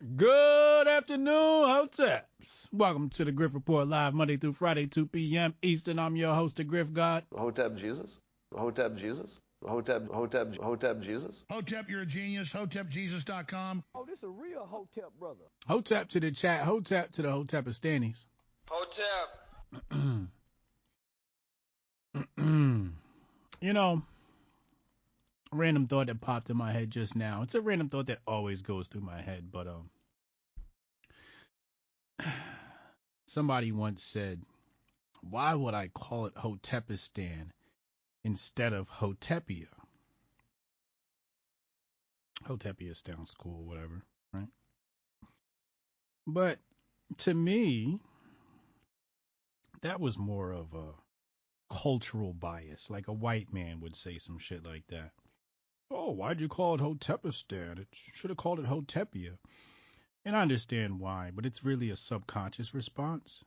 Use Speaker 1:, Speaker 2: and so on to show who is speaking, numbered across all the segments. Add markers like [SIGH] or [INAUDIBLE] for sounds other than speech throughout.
Speaker 1: Good afternoon, Hoteps. Welcome to the Grift Report live Monday through Friday, 2 p.m. Eastern. I'm your host, the Grift God.
Speaker 2: Hotep Jesus. Hotep Jesus. Hotep, Hotep, Hotep Jesus.
Speaker 3: Hotep, you're a genius. HotepJesus.com.
Speaker 4: Oh, this is a real Hotep brother.
Speaker 1: Hotep to the chat. Hotep to the Hotepistanis.
Speaker 5: Hotep. [CLEARS THROAT]
Speaker 1: you know, random thought that popped in my head just now. It's a random thought that always goes through my head, but um [SIGHS] somebody once said, "Why would I call it Hotepistan instead of Hotepia?" Hotepia sounds cool, whatever, right? But to me, that was more of a cultural bias, like a white man would say some shit like that. Oh, why'd you call it Hotepistan? It should have called it Hotepia. And I understand why, but it's really a subconscious response.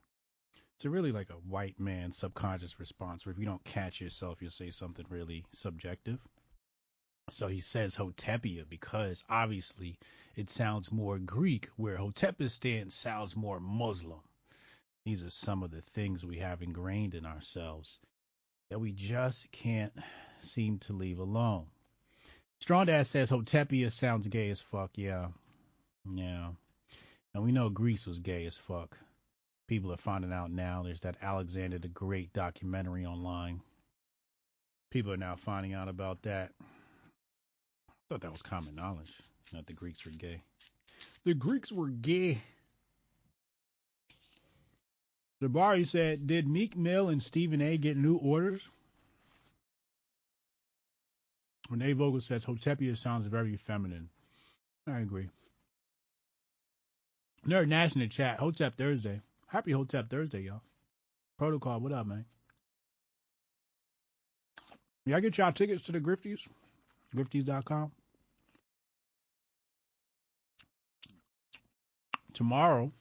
Speaker 1: It's really like a white man subconscious response where if you don't catch yourself, you'll say something really subjective. So he says Hotepia because obviously it sounds more Greek, where Hotepistan sounds more Muslim. These are some of the things we have ingrained in ourselves that we just can't seem to leave alone. Strong Dad says Hotepia sounds gay as fuck. Yeah. Yeah. And we know Greece was gay as fuck. People are finding out now. There's that Alexander the Great documentary online. People are now finding out about that. I thought that was common knowledge that the Greeks were gay. The Greeks were gay. Jabari said, Did Meek Mill and Stephen A get new orders? Renee Vogel says Hotepia sounds very feminine. I agree. Nerd Nash in the chat. Hotep Thursday. Happy Hotep Thursday, y'all. Protocol, what up, man? Y'all get y'all tickets to the Grifties? Grifties.com. Tomorrow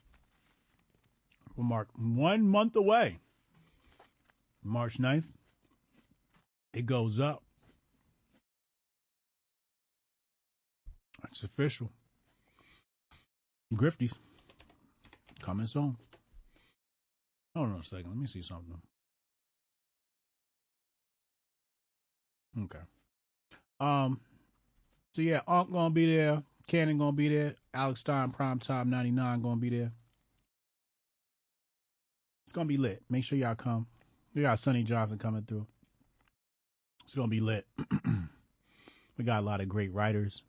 Speaker 1: will mark one month away. March 9th. It goes up. It's official. Grifties. Coming soon. Hold on a second. Let me see something. Okay. Um. So yeah, Unc gonna be there. Cannon gonna be there. Alex Stein, Prime Time 99 gonna be there. It's gonna be lit. Make sure y'all come. We got Sonnie Johnson coming through. It's gonna be lit. [CLEARS THROAT] we got a lot of great writers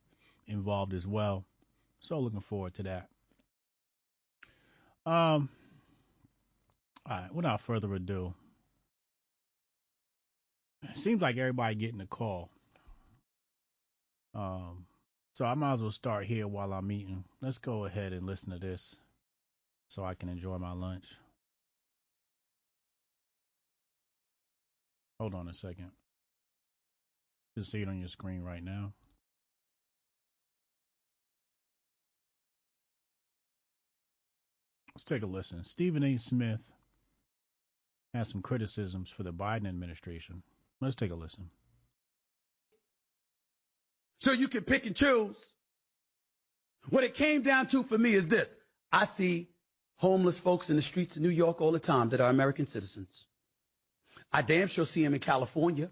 Speaker 1: involved as well. So looking forward to that. Um. All right. Without further ado, it seems like everybody getting a call. Um. So I might as well start here while I'm eating. Let's go ahead and listen to this, so I can enjoy my lunch. Hold on a second. Just see it on your screen right now. Let's take a listen. Stephen A. Smith has some criticisms for the Biden administration. Let's take a listen.
Speaker 6: So you can pick and choose. What it came down to for me is this. I see homeless folks in the streets of New York all the time that are American citizens. I damn sure see them in California.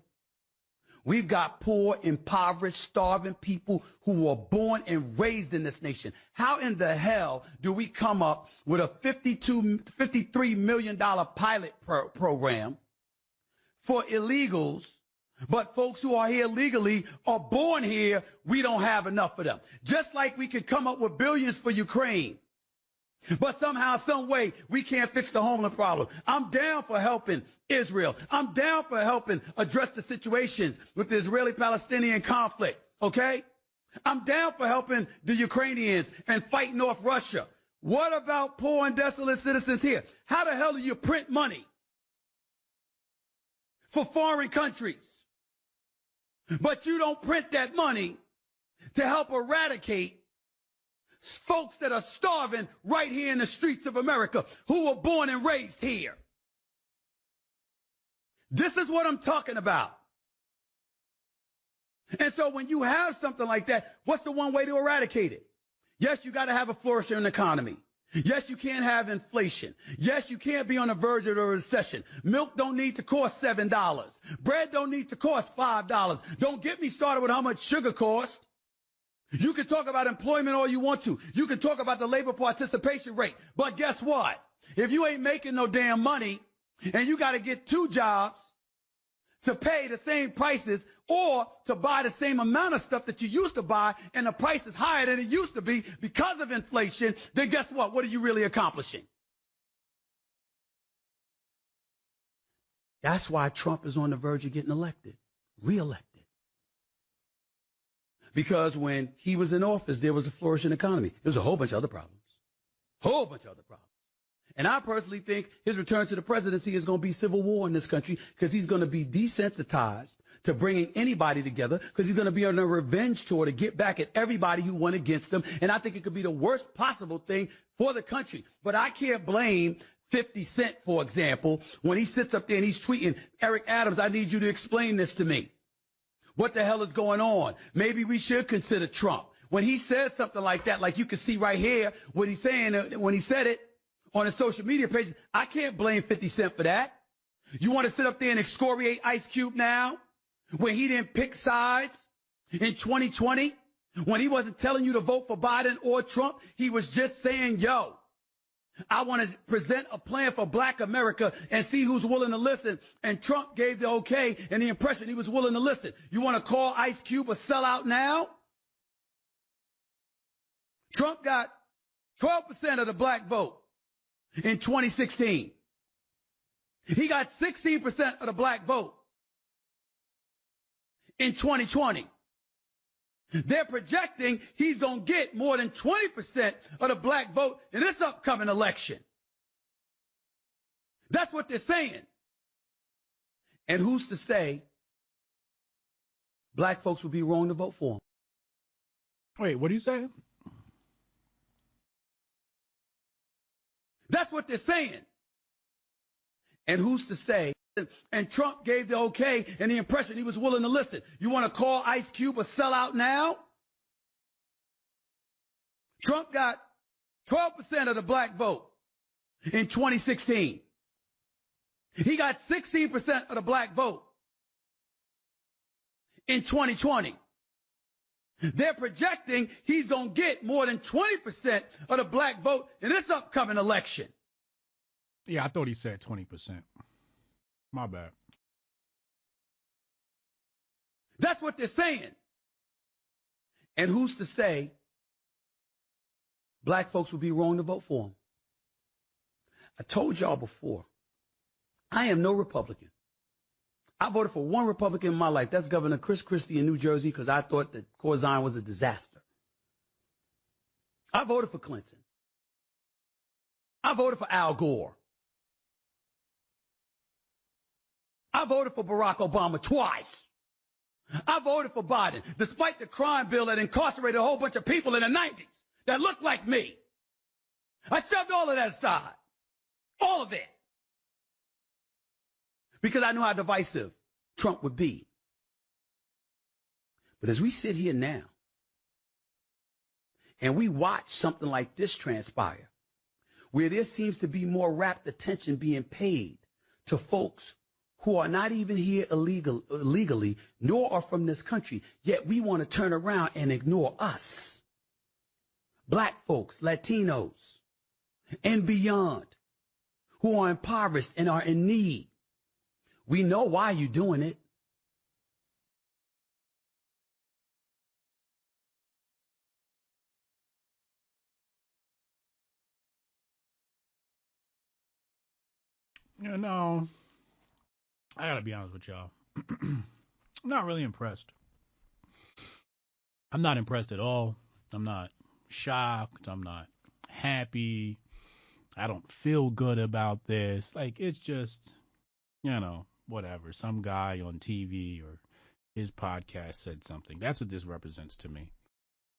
Speaker 6: We've got poor, impoverished, starving people who were born and raised in this nation. How in the hell do we come up with a 52, $53 million pilot pro- program for illegals, but folks who are here legally are born here, we don't have enough of them. Just like we could come up with billions for Ukraine. But somehow, some way, we can't fix the homeless problem. I'm down for helping Israel. I'm down for helping address the situations with the Israeli-Palestinian conflict. Okay? I'm down for helping the Ukrainians and fighting off Russia. What about poor and desolate citizens here? How the hell do you print money for foreign countries? But you don't print that money to help eradicate folks that are starving right here in the streets of America who were born and raised here. This is what I'm talking about. And so when you have something like that, what's the one way to eradicate it? Yes, you got to have a flourishing economy. Yes, you can't have inflation. Yes, you can't be on the verge of a recession. Milk don't need to cost $7. Bread don't need to cost $5. Don't get me started with how much sugar costs. You can talk about employment all you want to. You can talk about the labor participation rate. But guess what? If you ain't making no damn money and you got to get two jobs to pay the same prices or to buy the same amount of stuff that you used to buy and the price is higher than it used to be because of inflation, then guess what? What are you really accomplishing? That's why Trump is on the verge of getting elected, reelected. Because when he was in office, there was a flourishing economy. There was a whole bunch of other problems. Whole bunch of other problems. And I personally think his return to the presidency is going to be civil war in this country because he's going to be desensitized to bringing anybody together because he's going to be on a revenge tour to get back at everybody who went against him. And I think it could be the worst possible thing for the country. But I can't blame 50 Cent, for example, when he sits up there and he's tweeting, Eric Adams, I need you to explain this to me. What the hell is going on? Maybe we should consider Trump. When he says something like that, like you can see right here, what he's saying uh, when he said it on his social media pages, I can't blame 50 Cent for that. You want to sit up there and excoriate Ice Cube now? When he didn't pick sides in 2020? When he wasn't telling you to vote for Biden or Trump? He was just saying, yo, I want to present a plan for black America and see who's willing to listen. And Trump gave the okay and the impression he was willing to listen. You want to call Ice Cube a sellout now? Trump got 12% of the black vote in 2016. He got 16% of the black vote in 2020. They're projecting he's going to get more than 20% of the black vote in this upcoming election. That's what they're saying. And who's to say black folks would be wrong to vote for him?
Speaker 1: Wait, what do you say?
Speaker 6: That's what they're saying. And who's to say and Trump gave the okay and the impression he was willing to listen. You want to call Ice Cube a sellout now? Trump got 12% of the black vote in 2016. He got 16% of the black vote in 2020. They're projecting he's going to get more than 20% of the black vote in this upcoming election.
Speaker 1: Yeah, I thought he said 20%. My bad.
Speaker 6: That's what they're saying. And who's to say black folks would be wrong to vote for him? I told y'all before, I am no Republican. I voted for one Republican in my life. That's Governor Chris Christie in New Jersey because I thought that Corzine was a disaster. I voted for Clinton. I voted for Al Gore. I voted for Barack Obama twice. I voted for Biden, despite the crime bill that incarcerated a whole bunch of people in the 90s that looked like me. I shoved all of that aside. All of it. Because I knew how divisive Trump would be. But as we sit here now, and we watch something like this transpire, where there seems to be more rapt attention being paid to folks who are not even here illegal, illegally, nor are from this country, yet we want to turn around and ignore us. Black folks, Latinos, and beyond, who are impoverished and are in need. We know why you're doing it.
Speaker 1: You know, I gotta be honest with y'all. [CLEARS THROAT] I'm not really impressed. I'm not impressed at all. I'm not shocked. I'm not happy. I don't feel good about this. Like it's just, you know, whatever. Some guy on TV or his podcast said something. That's what this represents to me.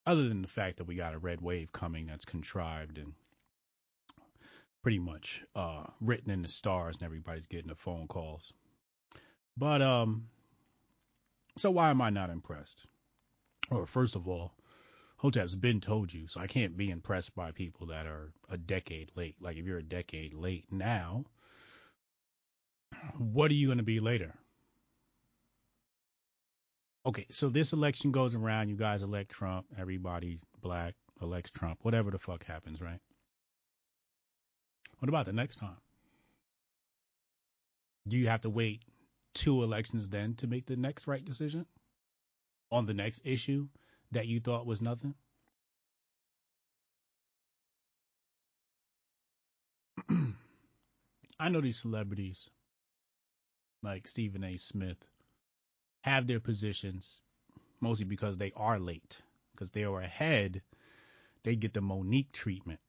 Speaker 1: Other than the fact that we got a red wave coming that's contrived and pretty much uh, written in the stars and everybody's getting the phone calls. But um, so why am I not impressed? Or first of all, Hotep's been told you, so I can't be impressed by people that are a decade late. Like if you're a decade late now, what are you going to be later? Okay, so this election goes around, you guys elect Trump, everybody black elects Trump, whatever the fuck happens, right? What about the next time? Do you have to wait two elections then to make the next right decision on the next issue that you thought was nothing? [CLEARS THROAT] I know these celebrities like Stephen A. Smith have their positions mostly because they are late. Because they were ahead, they'd get the Mo'Nique treatment.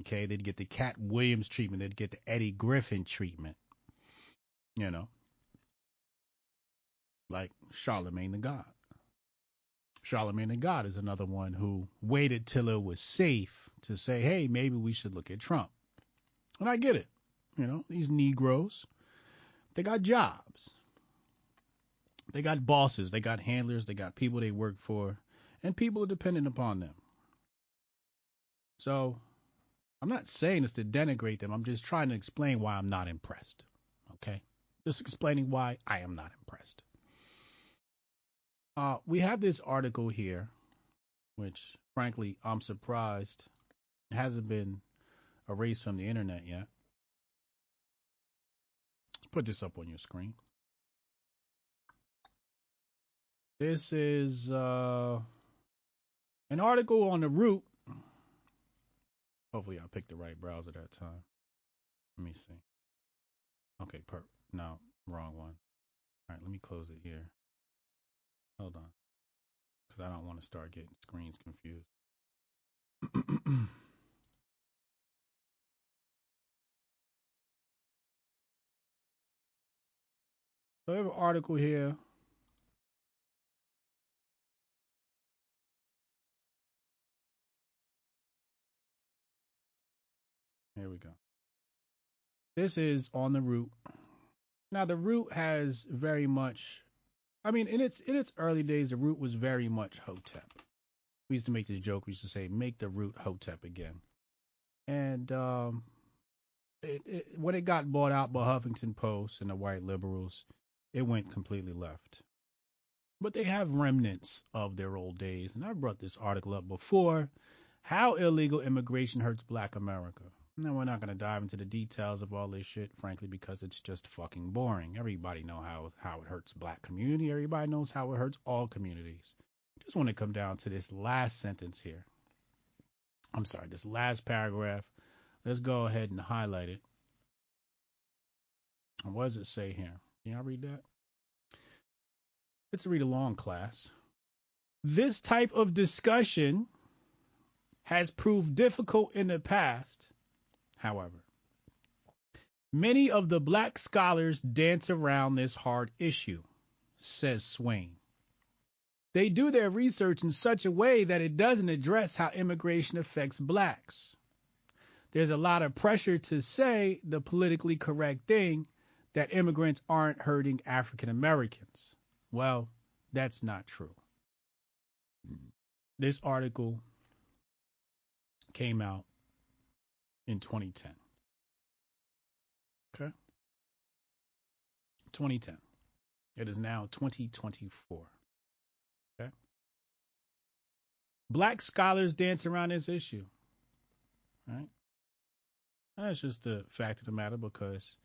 Speaker 1: Okay, they'd get the Katt Williams treatment, they'd get the Eddie Griffin treatment. You know, like Charlemagne the God. Charlemagne the God is another one who waited till it was safe to say, hey, maybe we should look at Trump. And I get it. You know, these Negroes, they got jobs. They got bosses, they got handlers, they got people they work for, and people are dependent upon them. So I'm not saying this to denigrate them. I'm just trying to explain why I'm not impressed. Okay? Just explaining why I am not impressed. Uh, we have this article here, which frankly I'm surprised hasn't been erased from the internet yet. Let's put this up on your screen. This is uh, an article on the root. Hopefully, I picked the right browser that time. Let me see. Okay, per no, wrong one. All right, let me close it here. Hold on. Because I don't want to start getting screens confused. [CLEARS THROAT] so I have an article here. Here we go. This is on the root. Now the root has very much I mean, in its in its early days, the root was very much Hotep. We used to make this joke. We used to say, "Make the root Hotep again." And um, it, it, when it got bought out by Huffington Post and the white liberals, it went completely left. But they have remnants of their old days, and I brought this article up before. How illegal immigration hurts Black America. Now we're not going to dive into the details of all this shit, frankly, because it's just fucking boring. Everybody know how how it hurts black community. Everybody knows how it hurts all communities. Just want to come down to this last sentence here. I'm sorry, this last paragraph. Let's go ahead and highlight it. What does it say here? Can y'all read that? Let's read along, class. This type of discussion has proved difficult in the past however. Many of the black scholars dance around this hard issue, says Swain. They do their research in such a way that it doesn't address how immigration affects blacks. There's a lot of pressure to say the politically correct thing that immigrants aren't hurting African Americans. Well, that's not true. This article came out in 2010. Okay? 2010. It is now 2024. Okay? Black scholars dance around this issue. Right? That's just the fact of the matter because,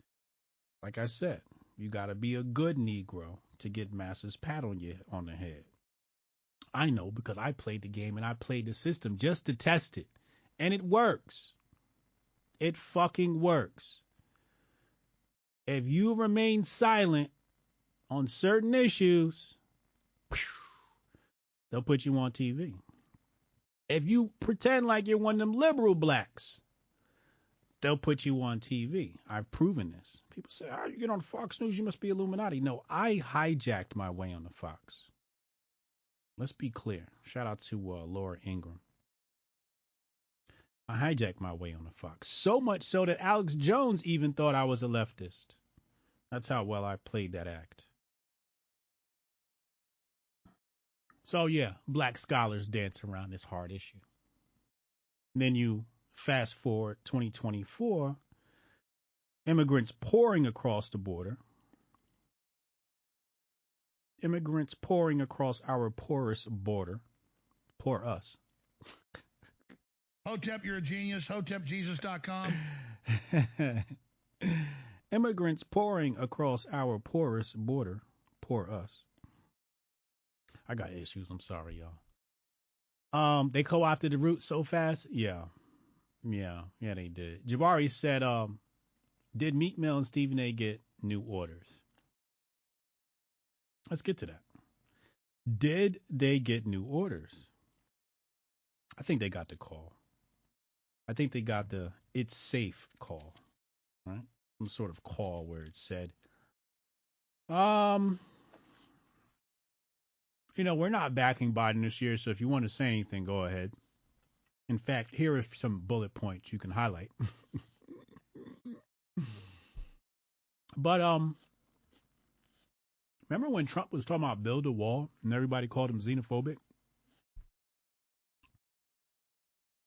Speaker 1: like I said, you got to be a good Negro to get Masters pat on you on the head. I know because I played the game and I played the system just to test it. And it works. It fucking works. If you remain silent on certain issues, they'll put you on TV. If you pretend like you're one of them liberal blacks, they'll put you on TV. I've proven this. People say, "Oh, you get on Fox News, you must be Illuminati." No, I hijacked my way on the Fox. Let's be clear. Shout out to uh, Laura Ingraham. I hijacked my way on the Fox. So much so that Alex Jones even thought I was a leftist. That's how well I played that act. So yeah, black scholars dance around this hard issue. then you fast forward 2024, immigrants pouring across the border. Immigrants pouring across our porous border. Poor us. [LAUGHS]
Speaker 3: Hotep, you're a genius. HotepJesus.com. [LAUGHS]
Speaker 1: Immigrants pouring across our porous border. Poor us. I got issues. I'm sorry, y'all. Um, they co-opted the route so fast. Yeah, yeah, yeah, they did. Jabari said, um, did Meek Mill and Stephen A. get new orders? Let's get to that. Did they get new orders? I think they got the call. I think they got the it's safe call, right? Some sort of call where it said, um, you know, we're not backing Biden this year, so if you want to say anything, go ahead. In fact, here are some bullet points you can highlight. [LAUGHS] but um, remember when Trump was talking about build a wall and everybody called him xenophobic?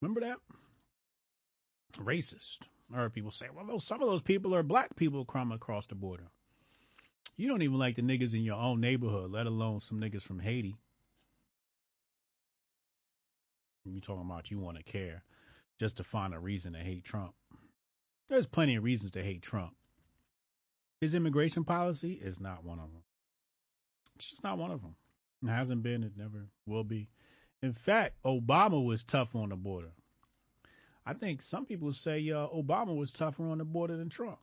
Speaker 1: Remember that? Racist. I heard people say, well, those, some of those people are black people coming across the border. You don't even like the niggas in your own neighborhood, let alone some niggas from Haiti. You talking about you want to care just to find a reason to hate Trump. There's plenty of reasons to hate Trump. His immigration policy is not one of them. It's just not one of them. It hasn't been. It never will be. In fact, Obama was tough on the border. I think some people say uh, Obama was tougher on the border than Trump.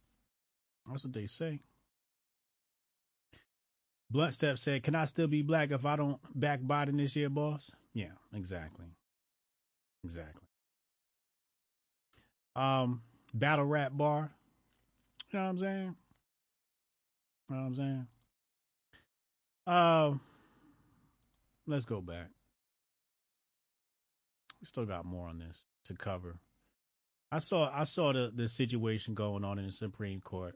Speaker 1: That's what they say. Blunt Step said, "Can I still be black if I don't back Biden this year, boss?" Yeah, exactly, exactly. Um, battle rap bar. You know what I'm saying? You know what I'm saying? Uh, let's go back. We still got more on this to cover. I saw I saw the the situation going on in the Supreme Court.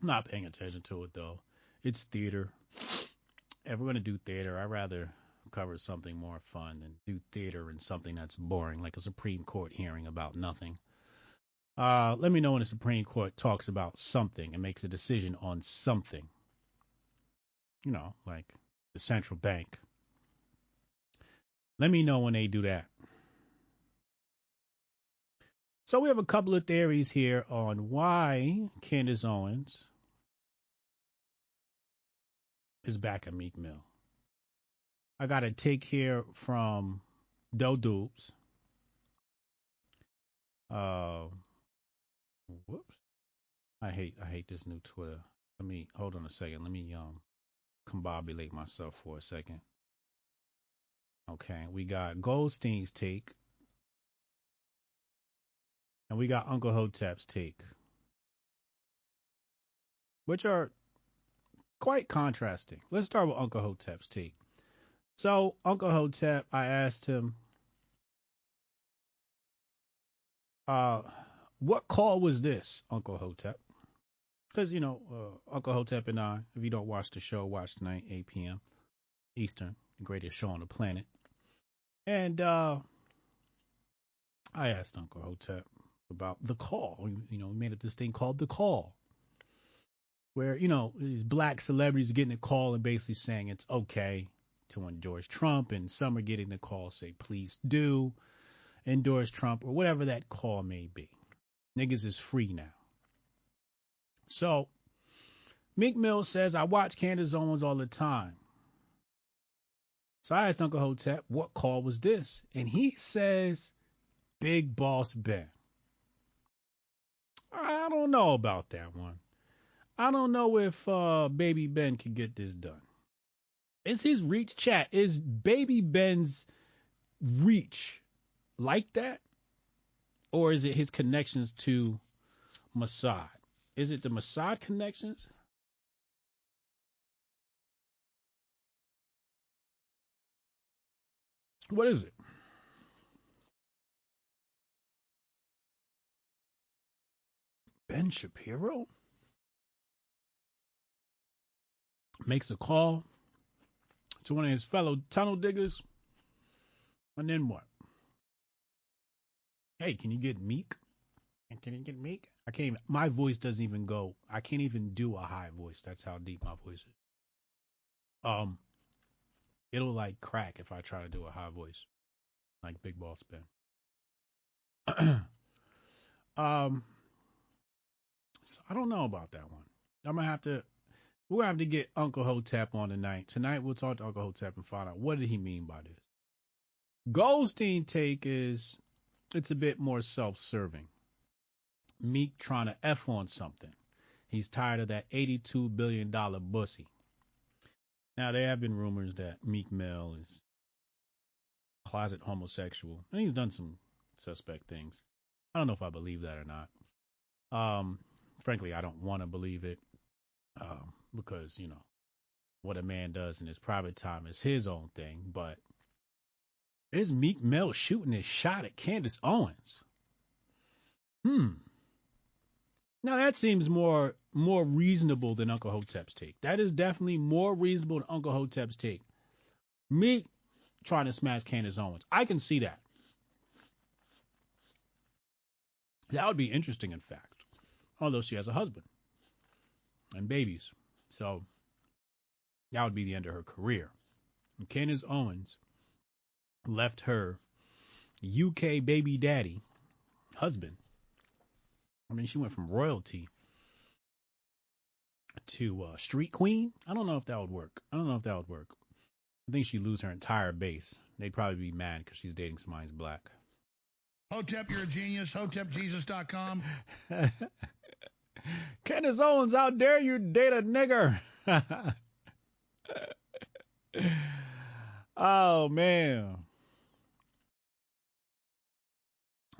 Speaker 1: I'm not paying attention to it though. It's theater. If we're gonna do theater, I'd rather cover something more fun than do theater and something that's boring, like a Supreme Court hearing about nothing. Uh, let me know when the Supreme Court talks about something and makes a decision on something. You know, like the central bank. Let me know when they do that. So we have a couple of theories here on why Candace Owens is back at Meek Mill. I got a take here from Doe Dubes. Uh, whoops. I hate I hate this new Twitter. Let me hold on a second. Let me um combobulate myself for a second. Okay, we got Goldstein's take and we got Uncle Hotep's take, which are quite contrasting. Let's start with Uncle Hotep's take. So, Uncle Hotep, I asked him, uh, what call was this, Uncle Hotep? Because, you know, uh, Uncle Hotep and I, if you don't watch the show, watch tonight, 8 p.m. Eastern, the greatest show on the planet. And uh, I asked Uncle Hotep, about the call. You know, we made up this thing called the call, where you know these black celebrities are getting a call and basically saying it's okay to endorse Trump, and some are getting the call say please do endorse Trump or whatever that call may be. Niggas is free now. So Meek Mill says I watch Candace Owens all the time. So I asked Uncle Hotep, what call was this? And he says, Big Boss Ben. I don't know about that one. I don't know if uh, Baby Ben can get this done. Is his reach chat? Is Baby Ben's reach like that? Or is it his connections to Mossad? Is it the Mossad connections? What is it? Ben Shapiro makes a call to one of his fellow tunnel diggers. And then what? Hey, can you get Meek? And can you get Meek? I can't even, my voice doesn't even go. I can't even do a high voice. That's how deep my voice is. Um, it'll like crack if I try to do a high voice, like Big Ball Spin. [CLEARS THROAT] um, I don't know about that one. I'm gonna have to. We'll have to get Uncle Hotep on tonight. Tonight we'll talk to Uncle Hotep and find out what did he mean by this. Goldstein take is it's a bit more self-serving. Meek trying to f on something. He's tired of that 82 billion dollar bussy. Now there have been rumors that Meek Mill is closet homosexual, and he's done some suspect things. I don't know if I believe that or not. Um, frankly, I don't want to believe it um, because you know what a man does in his private time is his own thing. But is Meek Mill shooting his shot at Candace Owens? Hmm. Now that seems more more reasonable than Uncle Hotep's take. That is definitely more reasonable than Uncle Hotep's take. Meek trying to smash Candace Owens. I can see that. That would be interesting, in fact. Although she has a husband and babies. So that would be the end of her career. And Candace Owens left her UK baby daddy husband. I mean, she went from royalty to uh, street queen. I don't know if that would work. I don't know if that would work. I think she'd lose her entire base. They'd probably be mad because she's dating somebody who's black.
Speaker 3: Hotep, you're a genius. HotepJesus.com. [LAUGHS] [LAUGHS]
Speaker 1: Candace Owens, how dare you date a nigger? [LAUGHS] oh man.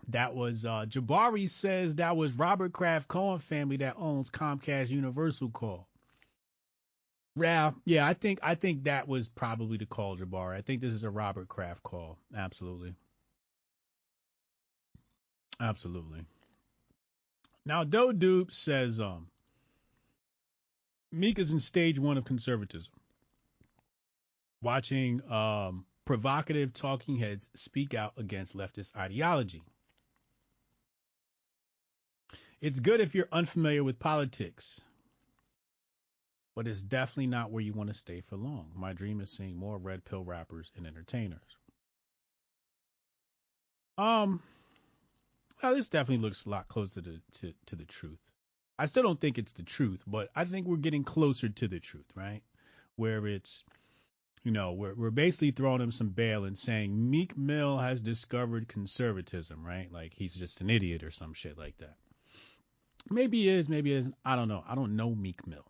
Speaker 1: That was uh Jabari says that was Robert Kraft Cohen family that owns Comcast Universal Call. Yeah, yeah, I think I think that was probably the call, Jabari. I think this is a Robert Kraft call. Absolutely. Absolutely. Now Doe Dupe says um Meek is in stage one of conservatism. Watching um provocative talking heads speak out against leftist ideology. It's good if you're unfamiliar with politics, but it's definitely not where you want to stay for long. My dream is seeing more red pill rappers and entertainers. Um, well, this definitely looks a lot closer to, to, to the truth. I still don't think it's the truth, but I think we're getting closer to the truth, right? Where it's, you know, we're, we're basically throwing him some bail and saying Meek Mill has discovered conservatism, right? Like he's just an idiot or some shit like that. Maybe he is, maybe he isn't. I don't know. I don't know Meek Mill.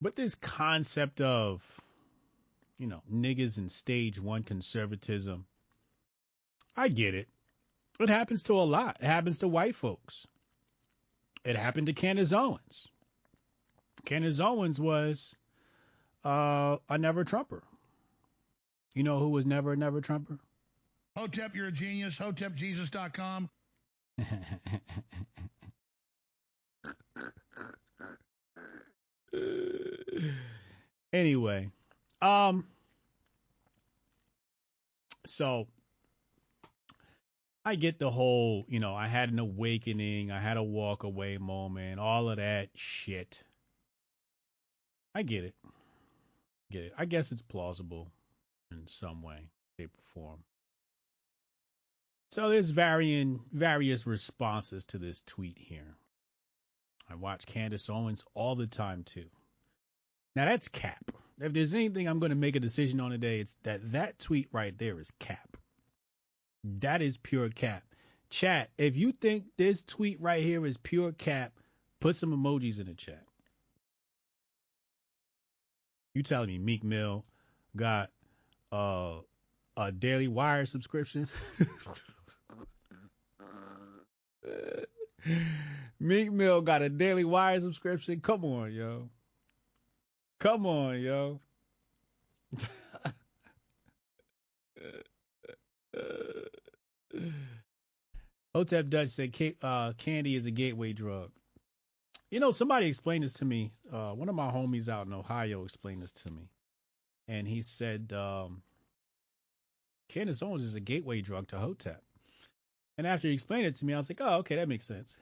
Speaker 1: But this concept of, you know, niggas in stage one conservatism, I get it. It happens to a lot. It happens to white folks. It happened to Candace Owens. Candace Owens was uh, a never Trumper. You know who was never a never Trumper?
Speaker 3: Hotep, you're a genius. HotepJesus.com. [LAUGHS]
Speaker 1: anyway, um, so I get the whole, you know, I had an awakening, I had a walk away moment, all of that shit. I get it. Get it. I guess it's plausible in some way, shape, or form. So there's varying various responses to this tweet here. I watch Candace Owens all the time too. Now that's cap. If there's anything I'm going to make a decision on today, it's that that tweet right there is cap. That is pure cap. Chat, if you think this tweet right here is pure cap, put some emojis in the chat. You telling me Meek Mill got uh, a Daily Wire subscription? [LAUGHS] Meek Mill got a Daily Wire subscription. Come on, yo. Come on, yo. [LAUGHS] Hotep Dutch said uh, candy is a gateway drug. You know, somebody explained this to me. Uh, one of my homies out in Ohio explained this to me. and he said um, Candace Owens is a gateway drug to Hotep. And after he explained it to me, I was like, oh, okay, that makes sense.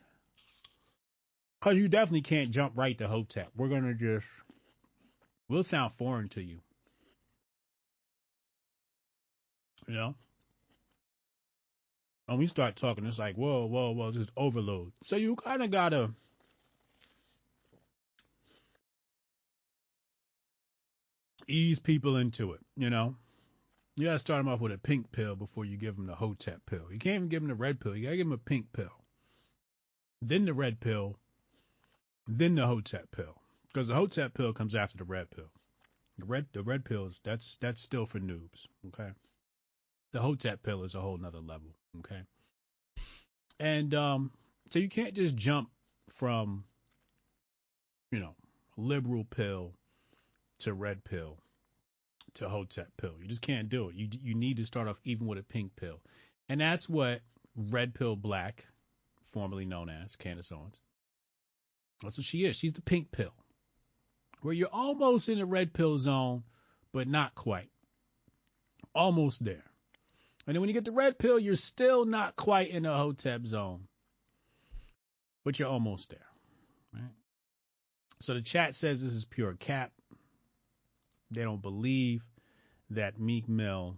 Speaker 1: Because you definitely can't jump right to Hotep. We're going to just, we'll sound foreign to you. You know? When we start talking, it's like, whoa, whoa, whoa, just overload. So you kind of got to ease people into it, you know? You gotta start them off with a pink pill before you give them the Hotep pill. You can't even give them the red pill. You gotta give them a pink pill, then the red pill, then the Hotep pill, because the Hotep pill comes after the red pill. The red the red pills that's that's still for noobs. Okay, the Hotep pill is a whole nother level. Okay, and um, so you can't just jump from, you know, liberal pill to red pill to Hotep pill. You just can't do it. You you need to start off even with a pink pill, and that's what Red Pill Black, formerly known as Candace Owens. That's what she is. She's the pink pill, where you're almost in the red pill zone, but not quite. Almost there. And then when you get the red pill, you're still not quite in the Hotep zone, but you're almost there. Right? So the chat says this is pure cap. They don't believe that Meek Mill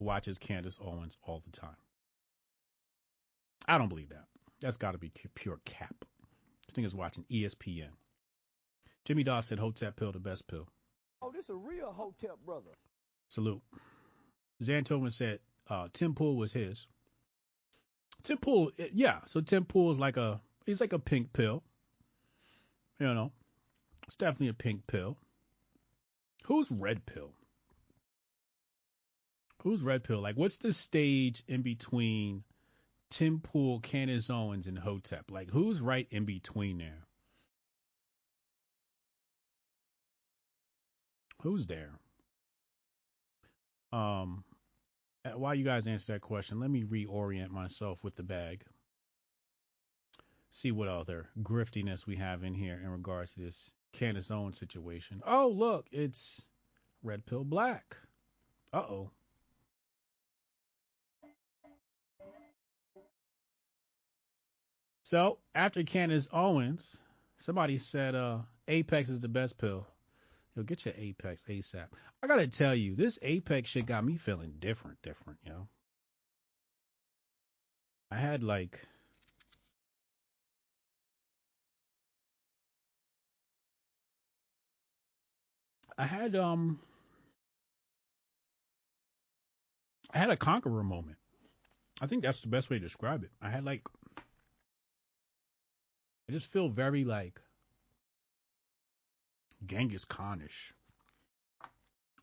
Speaker 1: watches Candace Owens all the time. I don't believe that. That's got to be pure cap. This thing is watching ESPN. Jimmy Dawes said Hotep pill the best pill.
Speaker 4: Oh, this is a real Hotep brother.
Speaker 1: Salute. Zantoven said uh, Tim Pool was his. Tim Pool, yeah. So Tim Pool is like a he's like a pink pill. You know, it's definitely a pink pill. Who's red pill? Who's red pill? Like, what's the stage in between Tim Pool, Candace Owens, and Hotep? Like, who's right in between there? Who's there? Um, while you guys answer that question, let me reorient myself with the bag. See what other griftiness we have in here in regards to this Candace Owens situation. Oh, look, it's Red Pill Black. Uh oh. So after Candace Owens, somebody said uh, Apex is the best pill. Yo, get your Apex ASAP. I gotta tell you, this Apex shit got me feeling different, different, yo. I had like I had um I had a conqueror moment. I think that's the best way to describe it. I had like I just feel very like Genghis Khanish.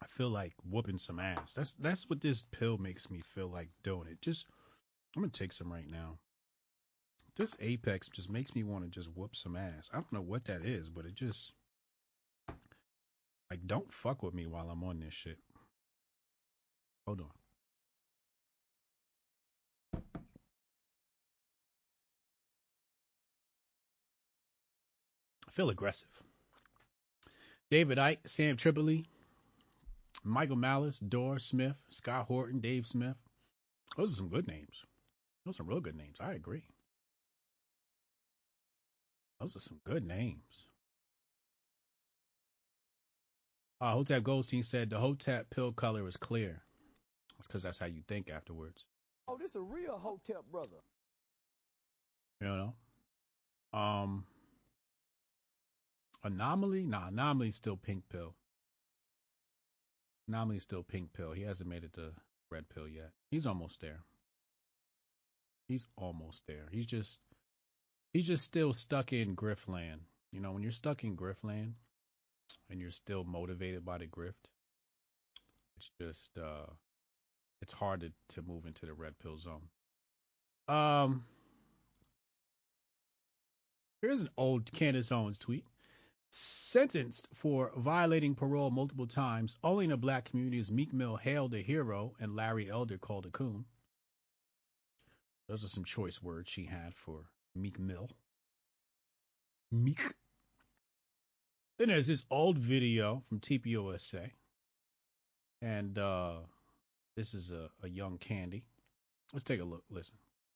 Speaker 1: I feel like whooping some ass. That's that's what this pill makes me feel like doing. It just I'm gonna take some right now. This Apex just makes me want to just whoop some ass. I don't know what that is, but it just like, don't fuck with me while I'm on this shit. Hold on. I feel aggressive. David Icke, Sam Tripoli, Michael Malice, Dor Smith, Scott Horton, Dave Smith. Those are some good names. Those are real good names. I agree. Those are some good names. Uh, Hotep Goldstein said the Hotep pill color is clear. That's because that's how you think afterwards.
Speaker 4: Oh, this is a real Hotep brother.
Speaker 1: You know? Um, Anomaly? Nah, Anomaly's still pink pill. Anomaly's still pink pill. He hasn't made it to red pill yet. He's almost there. He's almost there. He's just he's just still stuck in Griftland. You know, when you're stuck in Griftland, and you're still motivated by the grift, it's just uh, it's hard to, to move into the red pill zone. Um, here's an old Candace Owens tweet. Sentenced for violating parole multiple times, only in the black community is Meek Mill hailed a hero and Larry Elder called a coon. Those are some choice words she had for Meek Mill. Meek Then there's this old video from TPUSA. And uh, this is a, a young Candy. Let's take a look. Listen.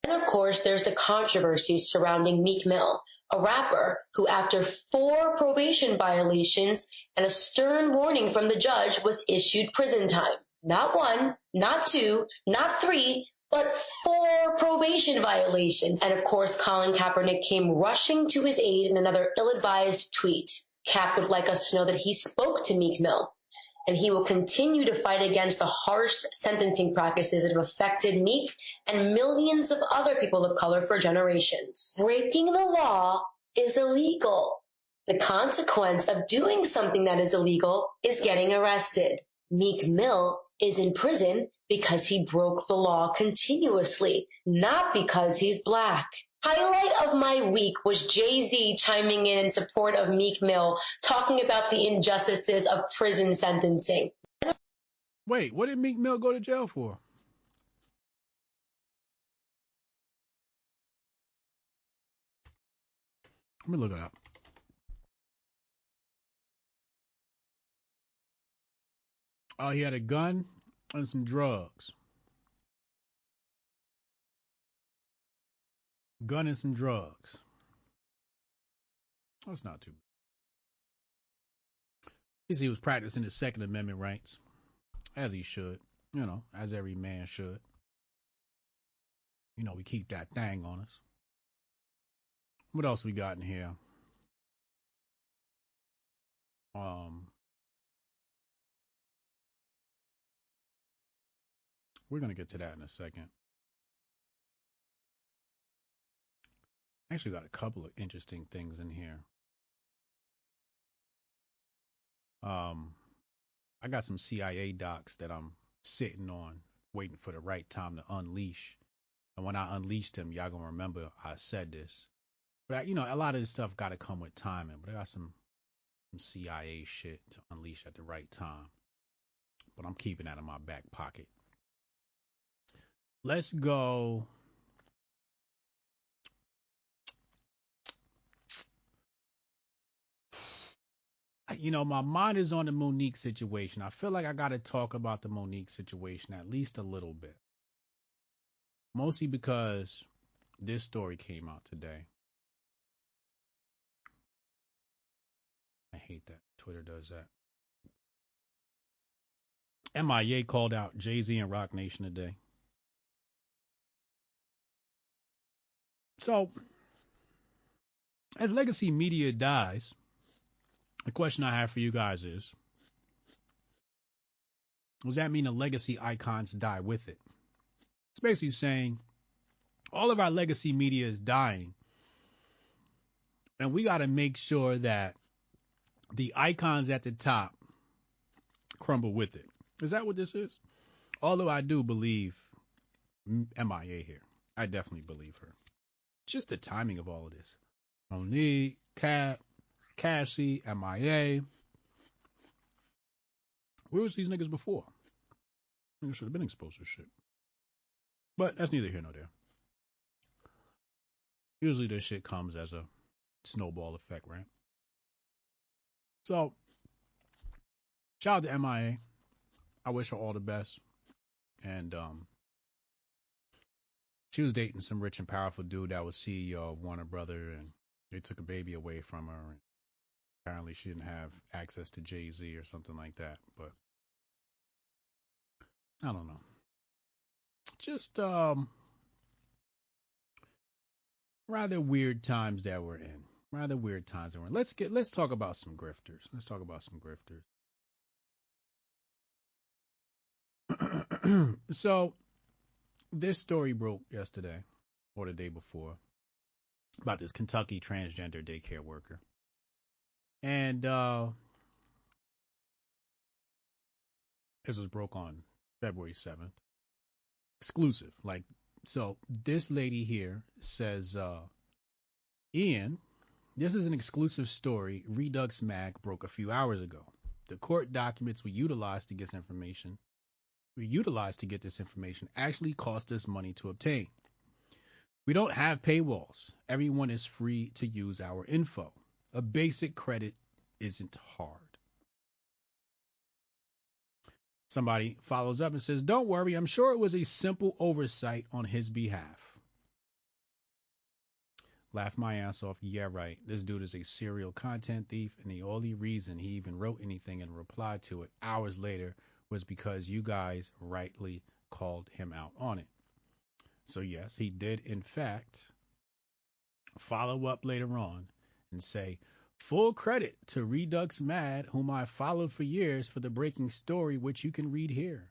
Speaker 7: And of course, there's the controversy surrounding Meek Mill, a rapper who, after four probation violations and a stern warning from the judge, was issued prison time. Not one, not two, not three, but four probation violations. And of course, Colin Kaepernick came rushing to his aid in another ill-advised tweet. Cap would like us to know that he spoke to Meek Mill and he will continue to fight against the harsh sentencing practices that have affected Meek and millions of other people of color for generations. Breaking the law is illegal. The consequence of doing something that is illegal is getting arrested. Meek Mill is in prison because he broke the law continuously, not because he's black. Highlight of my week was Jay-Z chiming in in support of Meek Mill, talking about the injustices of prison sentencing.
Speaker 1: Wait, what did Meek Mill go to jail for? Let me look it up. Oh, he had a gun and some drugs. Gun and some drugs. That's not too bad. He was practicing his Second Amendment rights, as he should, you know, as every man should. You know, we keep that thing on us. What else we got in here? Um, we're gonna get to that in a second. Actually, got a couple of interesting things in here. Um, I got some CIA docs that I'm sitting on, waiting for the right time to unleash. And when I unleash them, y'all gonna remember I said this. But I, you know, a lot of this stuff got to come with timing. But I got some, some CIA shit to unleash at the right time. But I'm keeping that in my back pocket. Let's go. You know, my mind is on the Mo'Nique situation. I feel like I got to talk about the Mo'Nique situation at least a little bit. Mostly because this story came out today. I hate that Twitter does that. MIA called out Jay Z and Roc Nation today. So, as legacy media dies, the question I have for you guys is Does that mean the legacy icons die with it? It's basically saying all of our legacy media is dying, and we got to make sure that the icons at the top crumble with it. Is that what this is? Although I do believe MIA here. I definitely believe her. Just the timing of all of this. Mo'Nique, Katt, Cassie, MIA. Where was these niggas before? Niggas should have been exposed to shit. But that's neither here nor there. Usually this shit comes as a snowball effect, right? So, shout out to MIA. I wish her all the best. And um, she was dating some rich and powerful dude that was CEO of Warner Brother, and they took a baby away from her. And apparently, she didn't have access to Jay Z or something like that. But I don't know. Just um, rather weird times that we're in. Rather weird times that we're in. Let's get let's talk about some grifters. Let's talk about some grifters. [CLEARS THROAT] so this story broke yesterday or the day before about this Kentucky transgender daycare worker. And uh this was broke on February 7th. Exclusive. Like so this lady here says uh Ian, this is an exclusive story Redux Mag broke a few hours ago. The court documents we utilized to get this information we utilized to get this information actually cost us money to obtain. We don't have paywalls. Everyone is free to use our info. A basic credit isn't hard. Somebody follows up and says, Don't worry, I'm sure it was a simple oversight on his behalf. Laugh my ass off. Yeah, right. This dude is a serial content thief, and the only reason he even wrote anything and replied to it hours later was because you guys rightly called him out on it. So, yes, he did, in fact, follow up later on and say, Full credit to Redux Mag, whom I followed for years for the breaking story, which you can read here.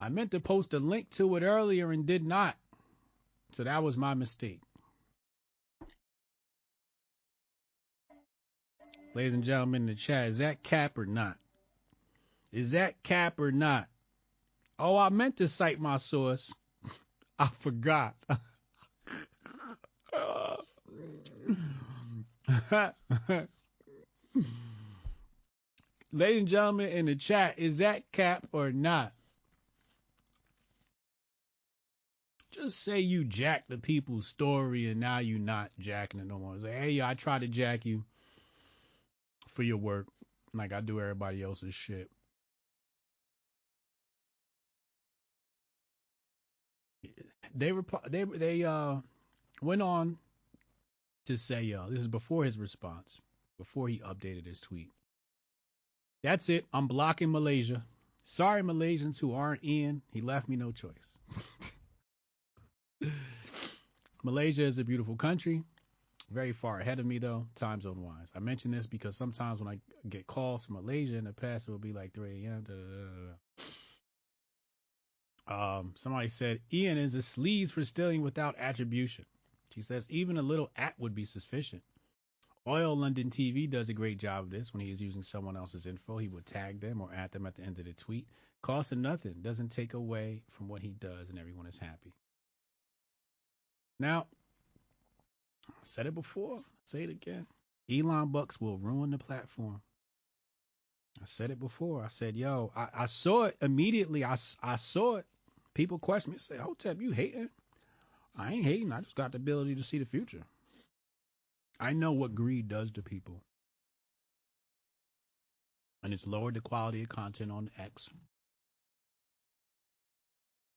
Speaker 1: I meant to post a link to it earlier and did not. So that was my mistake. Ladies and gentlemen in the chat, is that cap or not? Is that cap or not? Oh, I meant to cite my source. [LAUGHS] I forgot. [LAUGHS] [LAUGHS] Ladies and gentlemen in the chat, is that cap or not? Just say you jacked the people's story and now you're not jacking it no more. Say, hey, I tried to jack you for your work, like I do everybody else's shit. They reply, they they uh went on to say, uh, this is before his response, before he updated his tweet. That's it. I'm blocking Malaysia. Sorry, Malaysians who aren't in. He left me no choice. [LAUGHS] Malaysia is a beautiful country. Very far ahead of me, though, time zone wise. I mention this because sometimes when I get calls from Malaysia in the past, it will be like 3 a.m. Um, somebody said Ian is a sleaze for stealing without attribution. She says even a little at would be sufficient. Oli London TV does a great job of this when he is using someone else's info. He would tag them or add them at the end of the tweet. Costs him nothing, doesn't take away from what he does, and everyone is happy. Now, I said it before, say it again. Elon Bucks will ruin the platform. I said it before. I said, yo, I, I saw it immediately. I, I saw it. People question me, say, Oh, Hotep, you hating? I ain't hating. I just got the ability to see the future. I know what greed does to people. And it's lowered the quality of content on X.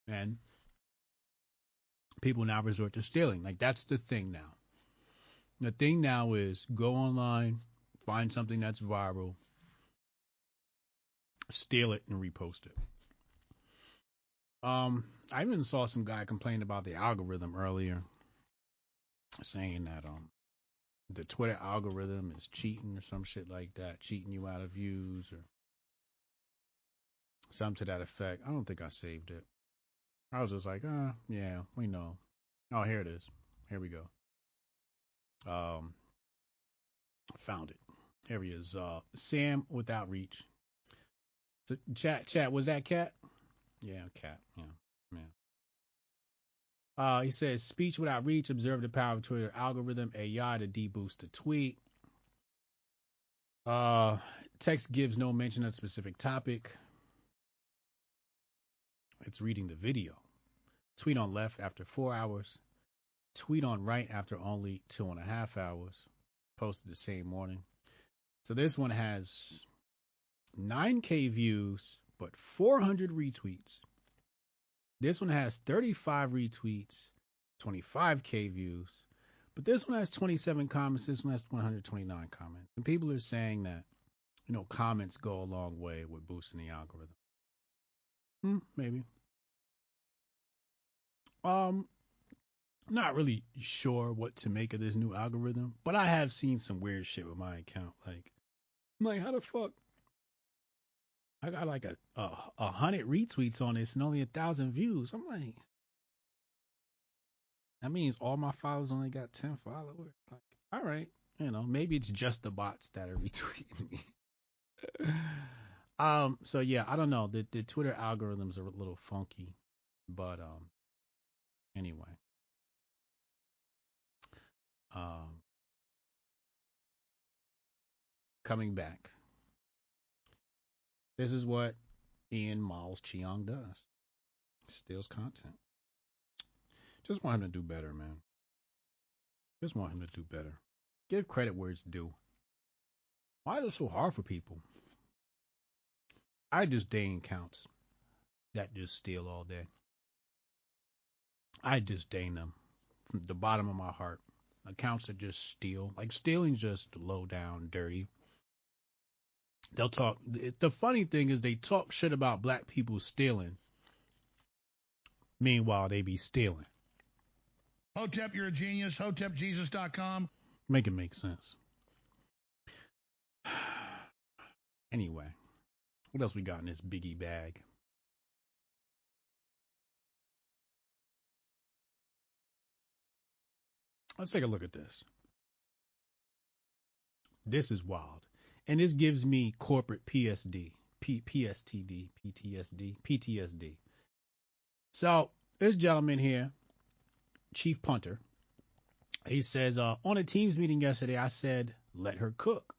Speaker 1: And people now resort to stealing. Like that's the thing now. The thing now is go online, find something that's viral, steal it and repost it. Um, I even saw some guy complain about the algorithm earlier, saying that um the Twitter algorithm is cheating or some shit like that, cheating you out of views or something to that effect. I don't think I saved it. I was just like, uh, yeah, we know. Oh, here it is. Here we go. Um, found it. Here he is. Uh, Sam without reach. So chat, chat. Was that cat? Yeah, cat. Yeah. Uh, he says speech without reach. Observe the power of Twitter algorithm AI to deboost the tweet. Uh, text gives no mention of specific topic. It's reading the video. Tweet on left after four hours. Tweet on right after only two and a half hours. Posted the same morning. So this one has 9K views, but 400 retweets. This one has 35 retweets, 25K views, but this one has 27 comments. This one has 129 comments. And people are saying that, you know, comments go a long way with boosting the algorithm. Hmm, maybe. Um, not really sure what to make of this new algorithm, but I have seen some weird shit with my account. Like, I'm like, how the fuck? I got like a a, a hundred retweets on this and only a thousand views. I'm like, that means all my followers only got ten followers. Like, all right, you know, maybe it's just the bots that are [LAUGHS] retweeting me. um, so yeah, I don't know. The the Twitter algorithms are a little funky, but um, anyway. Um, coming back. This is what Ian Miles Cheong does. Steals content. Just want him to do better, man. Just want him to do better. Give credit where it's due. Why is it so hard for people? I disdain counts that just steal all day. I disdain them from the bottom of my heart. Accounts that just steal. Like stealing's just low down, dirty. They'll talk. The funny thing is they talk shit about black people stealing. Meanwhile, they be stealing.
Speaker 3: Hotep, you're a genius. HotepJesus.com.
Speaker 1: Make it make sense. [SIGHS] Anyway, what else we got in this biggie bag? Let's take a look at this. This is wild. And this gives me corporate PSD, P- PSTD, PTSD, PTSD. So, this gentleman here, Chief Punter, he says, uh, on a Teams meeting yesterday, I said, let her cook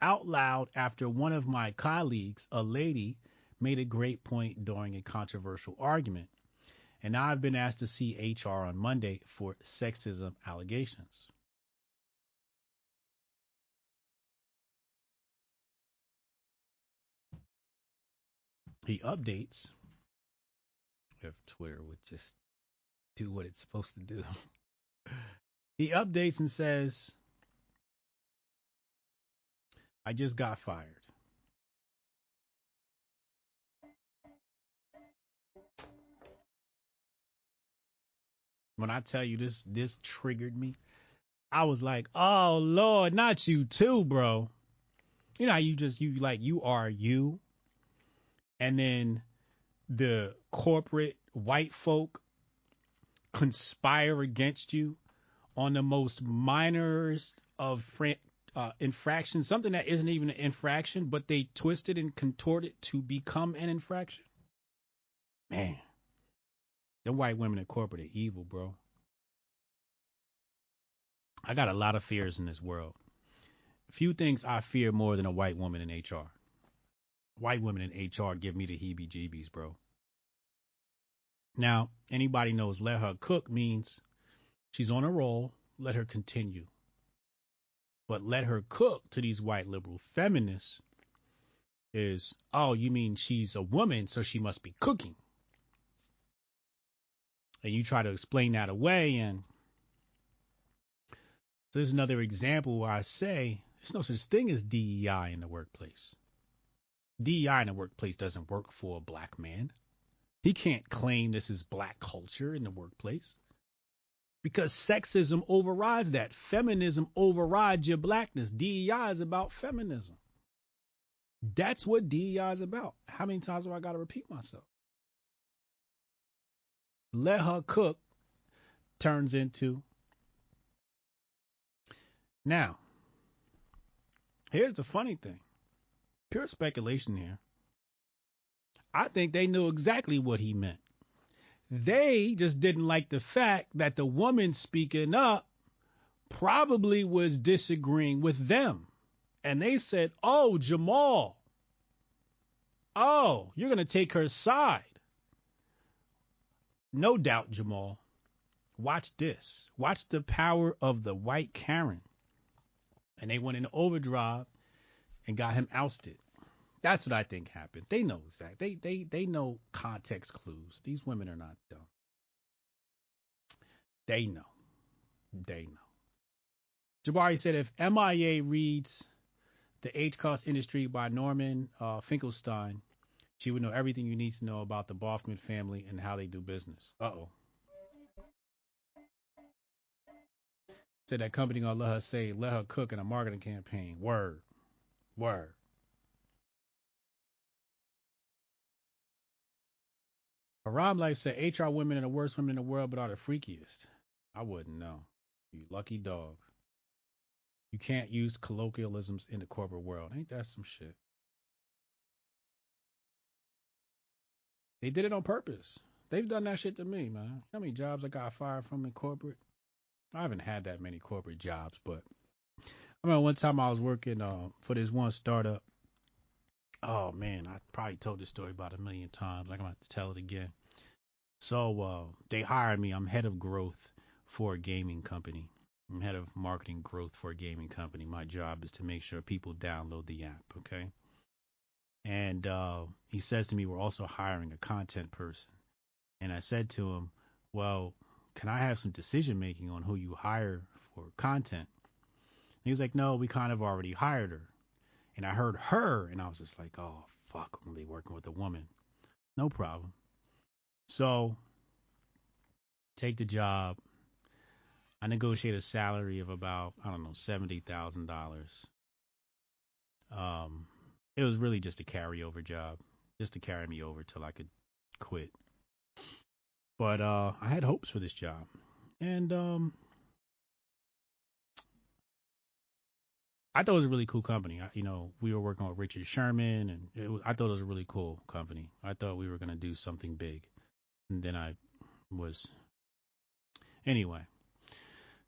Speaker 1: out loud after one of my colleagues, a lady, made a great point during a controversial argument. And I've been asked to see HR on Monday for sexism allegations. He updates if Twitter would just do what it's supposed to do. [LAUGHS] he updates and says, I just got fired. When I tell you this, this triggered me. I was like, oh Lord, not you too, bro. You know how you just, you like, you are you. And then the corporate white folk conspire against you on the most minorest of uh, infraction, something that isn't even an infraction, but they twist it and contort it to become an infraction. Man, the white women in corporate are evil, bro. I got a lot of fears in this world. Few things I fear more than a white woman in HR. White women in HR give me the heebie jeebies, bro. Now, anybody knows let her cook means she's on a roll, let her continue but let her cook to these white liberal feminists is, oh, you mean she's a woman, so she must be cooking. And you try to explain that away, and so this is another example where I say there's no such thing as DEI in the workplace. DEI in the workplace doesn't work for a black man. He can't claim this is black culture in the workplace because sexism overrides that. Feminism overrides your blackness. DEI is about feminism. That's what DEI is about. How many times do I got to repeat myself? Let her cook turns into. Now, here's the funny thing pure speculation here. I think they knew exactly what he meant. They just didn't like the fact that the woman speaking up probably was disagreeing with them. And they said, Oh, Jamal, oh, you're going to take her side. No doubt, Jamal. Watch this. Watch the power of the white Karen. And they went in overdrive and got him ousted. That's what I think happened. They know exact. They they they know context clues. These women are not dumb. They know. They know. Jabari said if MIA reads The H Cost Industry by Norman uh, Finkelstein, she would know everything you need to know about the Bronfman family and how they do business. Uh oh. Said that company gonna let her say, let her cook in a marketing campaign. Word. Word. Haram Life said HR women are the worst women in the world, but are the freakiest. I wouldn't know. You lucky dog. You can't use colloquialisms in the corporate world. Ain't that some shit? They did it on purpose. They've done that shit to me, man. How many jobs I got fired from in corporate? I haven't had that many corporate jobs, but I remember one time I was working uh, for this one startup oh man, I probably told this story about a million times. Like I'm gonna to tell it again. So uh, they hired me. I'm head of growth for a gaming company, I'm head of marketing growth for a gaming company. My job is to make sure people download the app, okay? And uh, he says to me, We're also hiring a content person. And I said to him, Well, can I have some decision making on who you hire for content? He was like, No, we kind of already hired her. And I heard her, and I was just like, Oh, fuck, I'm going to be working with a woman. No problem. So, take the job. I negotiate a salary of about, I don't know, $70,000. Um, it was really just a carryover job, just to carry me over till I could quit. But uh, I had hopes for this job, and um, I thought it was a really cool company. I, you know, we were working with Richard Sherman, and was, I thought it was a really cool company. I thought we were gonna do something big, and then I was anyway.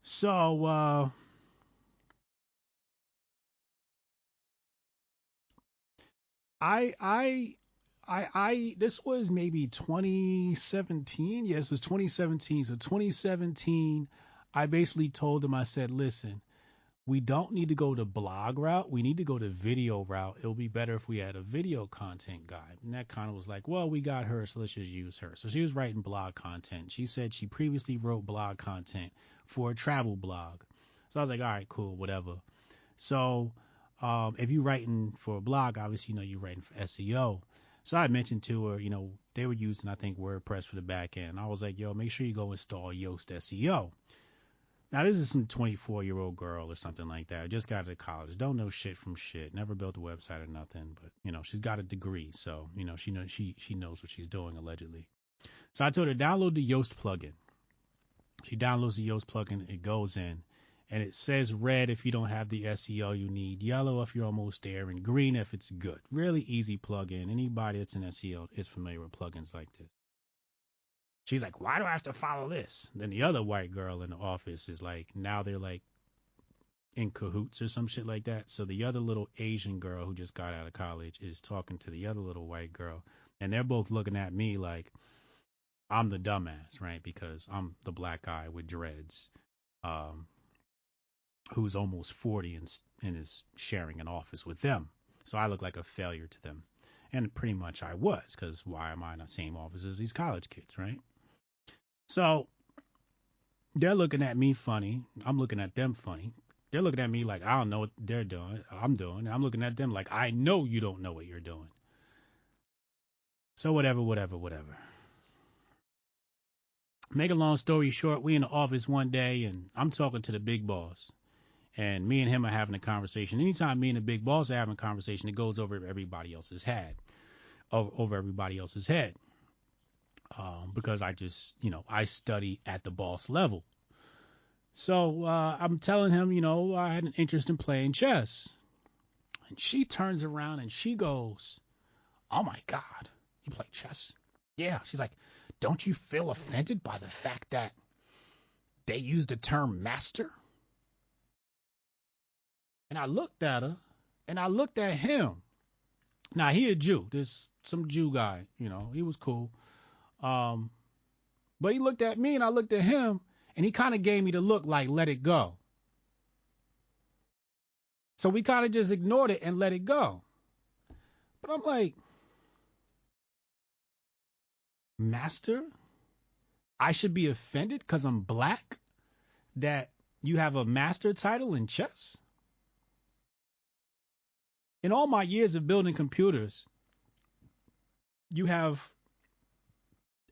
Speaker 1: So uh, I I I I this was maybe 2017. Yes, it was 2017. So 2017, I basically told him I said, "Listen, we don't need to go to blog route. We need to go to video route. It'll be better if we had a video content guide. And that kind of was like, "Well, we got her, so let's just use her." So she was writing blog content. She said she previously wrote blog content for a travel blog. So I was like, "All right, cool, whatever." So um, if you're writing for a blog, obviously you know you're writing for SEO. So I mentioned to her, you know, they were using I think WordPress for the back end. I was like, yo, make sure you go install Yoast SEO. Now this is some 24 year old girl or something like that. Just got out of college, don't know shit from shit, never built a website or nothing, but you know she's got a degree, so you know she knows she she knows what she's doing allegedly. So I told her download the Yoast plugin. She downloads the Yoast plugin, it goes in, and it says red if you don't have the SEO you need, yellow if you're almost there, and green if it's good. Really easy plugin. Anybody that's in SEO is familiar with plugins like this. She's like, why do I have to follow this? Then the other white girl in the office is like, now they're like in cahoots or some shit like that. So the other little Asian girl who just got out of college is talking to the other little white girl, and they're both looking at me like I'm the dumbass, right? Because I'm the black guy with dreads. Um, who's almost 40 and, and is sharing an office with them. So I look like a failure to them. And pretty much I was, because why am I in the same office as these college kids, right? So they're looking at me funny. I'm looking at them funny. They're looking at me like I don't know what they're doing. I'm doing. I'm looking at them like I know you don't know what you're doing. So whatever, whatever, whatever. Make a long story short, we in the office one day and I'm talking to the big boss and me and him are having a conversation. Anytime me and the big boss are having a conversation, it goes over everybody else's head, over, over everybody else's head. Um, because I just, you know, I study at the boss level. So uh, I'm telling him, you know, I had an interest in playing chess. And she turns around and she goes, Oh my God, you play chess? Yeah. She's like, Don't you feel offended by the fact that they use the term master? And I looked at her and I looked at him. Now he a Jew. This some Jew guy, you know, he was cool. Um, but he looked at me and I looked at him and he kind of gave me the look like let it go. So we kind of just ignored it and let it go. But I'm like, Master, I should be offended because I'm black that you have a master title in chess? in all my years of building computers, you have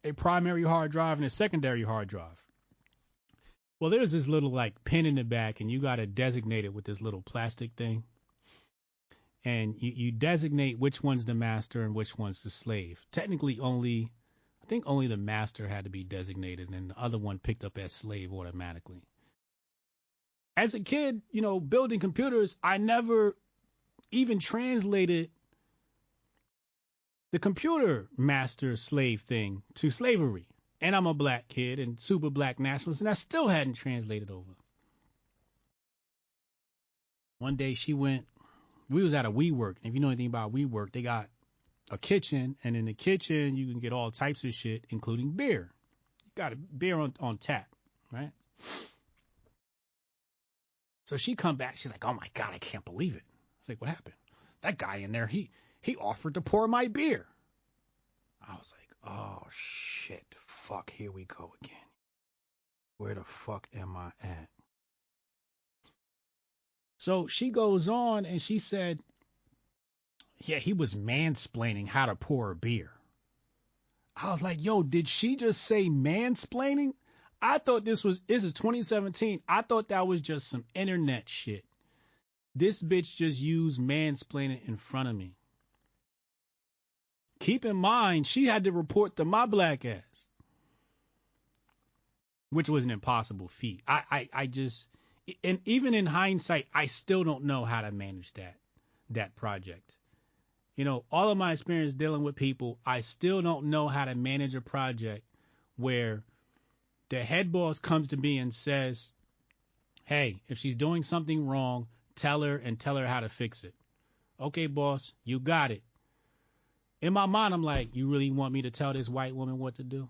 Speaker 1: a primary hard drive and a secondary hard drive. Well, there's this little like pin in the back, and you got to designate it with this little plastic thing. And you, you designate which one's the master and which one's the slave. Technically, only, I think only the master had to be designated, and the other one picked up as slave automatically. As a kid, you know, building computers, I never even translated the computer master slave thing to slavery. And I'm a black kid and super black nationalist, and I still hadn't translated over. One day she went, we was at a WeWork. And if you know anything about WeWork, they got a kitchen, and in the kitchen you can get all types of shit, including beer. You got a beer on, on tap, right? So she come back. She's like, oh my god, I can't believe it. It's like, what happened? That guy in there, he he offered to pour my beer. I was like, oh shit, fuck, here we go again. Where the fuck am I at? So she goes on and she said, yeah, he was mansplaining how to pour a beer. I was like, yo, did she just say mansplaining? I thought this was this is 2017. I thought that was just some internet shit. This bitch just used mansplaining in front of me. Keep in mind, she had to report to my black ass, which was an impossible feat. I, I, I just, and even in hindsight, I still don't know how to manage that, that project. You know, all of my experience dealing with people, I still don't know how to manage a project where the head boss comes to me and says, Hey, if she's doing something wrong, tell her and tell her how to fix it. Okay, boss, you got it. In my mind, I'm like, you really want me to tell this white woman what to do?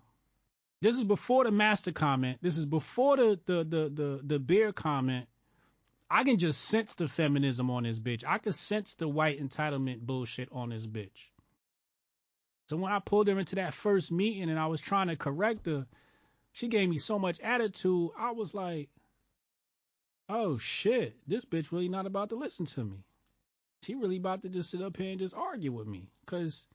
Speaker 1: This is before the master comment. This is before the the the the, the beer comment. I can just sense the feminism on this bitch. I can sense the white entitlement bullshit on this bitch. So when I pulled her into that first meeting and I was trying to correct her, she gave me so much attitude. I was like, oh shit, this bitch really not about to listen to me. She really about to just sit up here and just argue with me. Cause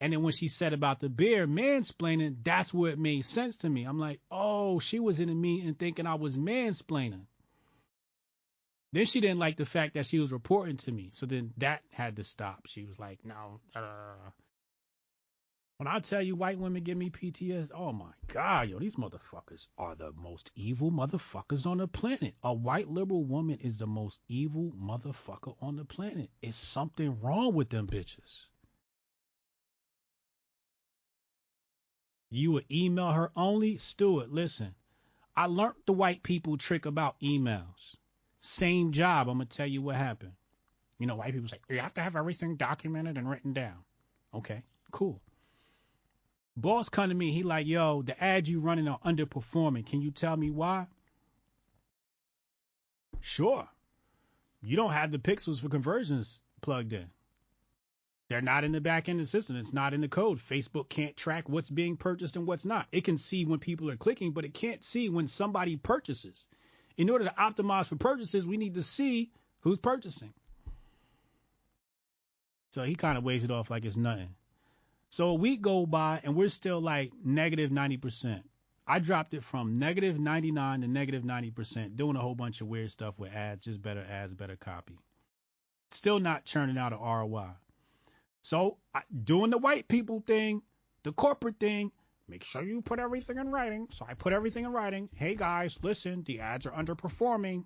Speaker 1: and then when she said about the beer mansplaining, that's it made sense to me. I'm like, oh, she was in a meeting thinking I was mansplaining. Then she didn't like the fact that she was reporting to me. So then that had to stop. She was like, no. When I tell you white women give me PTS, oh my God, yo, these motherfuckers are the most evil motherfuckers on the planet. A white liberal woman is the most evil motherfucker on the planet. It's something wrong with them bitches. You would email her only? Stewart, listen. I learned the white people trick about emails. Same job. I'm to tell you what happened. You know, white people say, you have to have everything documented and written down. Okay, cool. Boss come to me. He like, yo, the ads you running are underperforming. Can you tell me why? Sure. You don't have the pixels for conversions plugged in. They're not in the back end system. It's not in the code. Facebook can't track what's being purchased and what's not. It can see when people are clicking, but it can't see when somebody purchases. In order to optimize for purchases, we need to see who's purchasing. So he kind of waves it off like it's nothing. So a week go by and we're still like negative 90%. I dropped it from negative 99 to negative 90%, doing a whole bunch of weird stuff with ads, just better ads, better copy. Still not churning out a ROI. So I, doing the white people thing, the corporate thing, make sure you put everything in writing. So I put everything in writing. Hey guys, listen, the ads are underperforming.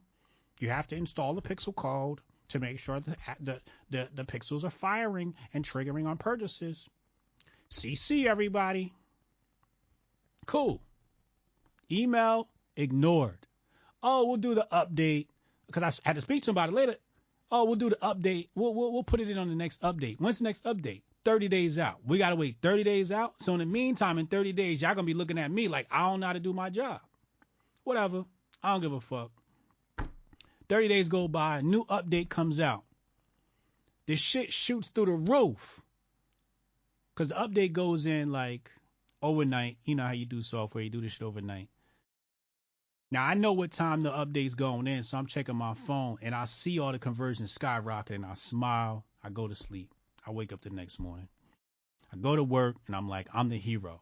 Speaker 1: You have to install the pixel code to make sure the, the, the pixels are firing and triggering on purchases. CC everybody. Cool. Email ignored. Oh, we'll do the update because I had to speak to somebody later oh, we'll do the update. We'll, we'll, we'll put it in on the next update. When's the next update? 30 days out. We got to wait 30 days out. So in the meantime, in 30 days, y'all going to be looking at me like I don't know how to do my job. Whatever. I don't give a fuck. 30 days go by, new update comes out. This shit shoots through the roof. Cause the update goes in like overnight. You know how you do software, you do this shit overnight. Now I know what time the update's going in, so I'm checking my phone and I see all the conversions skyrocket and I smile. I go to sleep. I wake up the next morning. I go to work and I'm like, I'm the hero.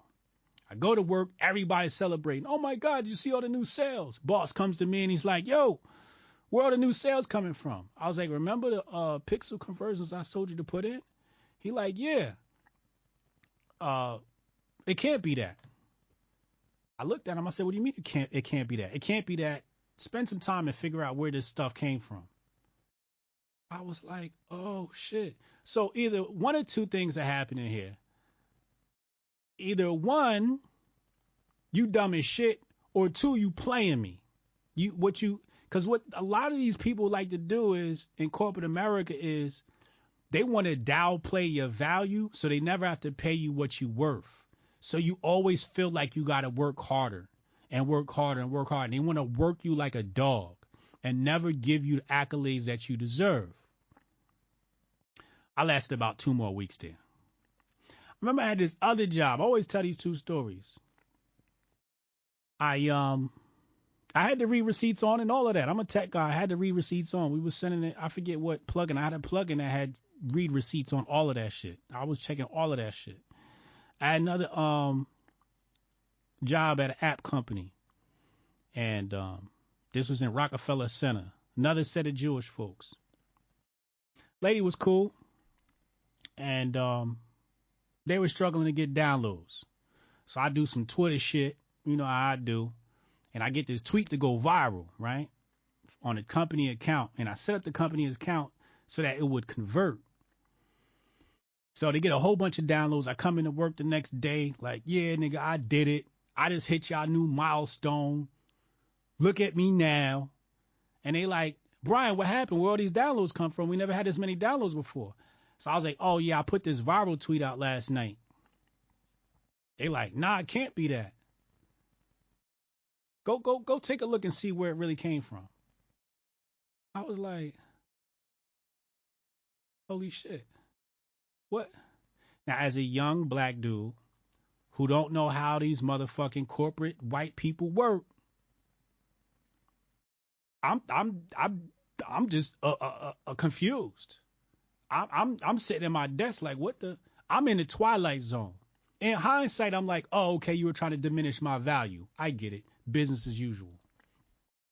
Speaker 1: I go to work, everybody's celebrating. Oh my God, you see all the new sales? Boss comes to me and he's like, yo, where are the new sales coming from? I was like, remember the uh, pixel conversions I told you to put in? He like, yeah. Uh, it can't be that. I looked at him. I said, "What do you mean it can't? It can't be that. It can't be that. Spend some time and figure out where this stuff came from." I was like, "Oh shit!" So either one or two things are happening here. Either one, you dumb as shit, or two, you playing me. You what you because what a lot of these people like to do is in corporate America is they want to downplay your value so they never have to pay you what you're worth. So you always feel like you got to work harder and work harder and work harder. And they want to work you like a dog. and never give you the accolades that you deserve. I lasted about two more weeks there. Remember, I had this other job. I always tell these two stories. I um, I had to read receipts on and all of that. I'm a tech guy. I had to read receipts on. We were sending it. I forget what plugin. I had a plugin that had read receipts on all of that shit. I was checking all of that shit. I had another um job at an app company, and um, this was in Rockefeller Center. Another set of Jewish folks. Lady was cool, and um, they were struggling to get downloads. So I do some Twitter shit, you know how I do, and I get this tweet to go viral, right, on a company account, and I set up the company account so that it would convert. So they get a whole bunch of downloads. I come into work the next day, like, yeah, nigga, I did it. I just hit y'all new milestone. Look at me now. And they like, Brian, what happened? Where all these downloads come from? We never had this many downloads before. So I was like, oh yeah, I put this viral tweet out last night. They like, nah, it can't be that. Go go go take a look and see where it really came from. I was like, holy shit. What? Now as a young black dude who don't know how these motherfucking corporate white people work, I'm I'm I'm I'm just uh, uh, uh, confused. I'm I'm I'm sitting in my desk like what the I'm in the twilight zone. In hindsight, I'm like, oh okay, you were trying to diminish my value. I get it. Business as usual.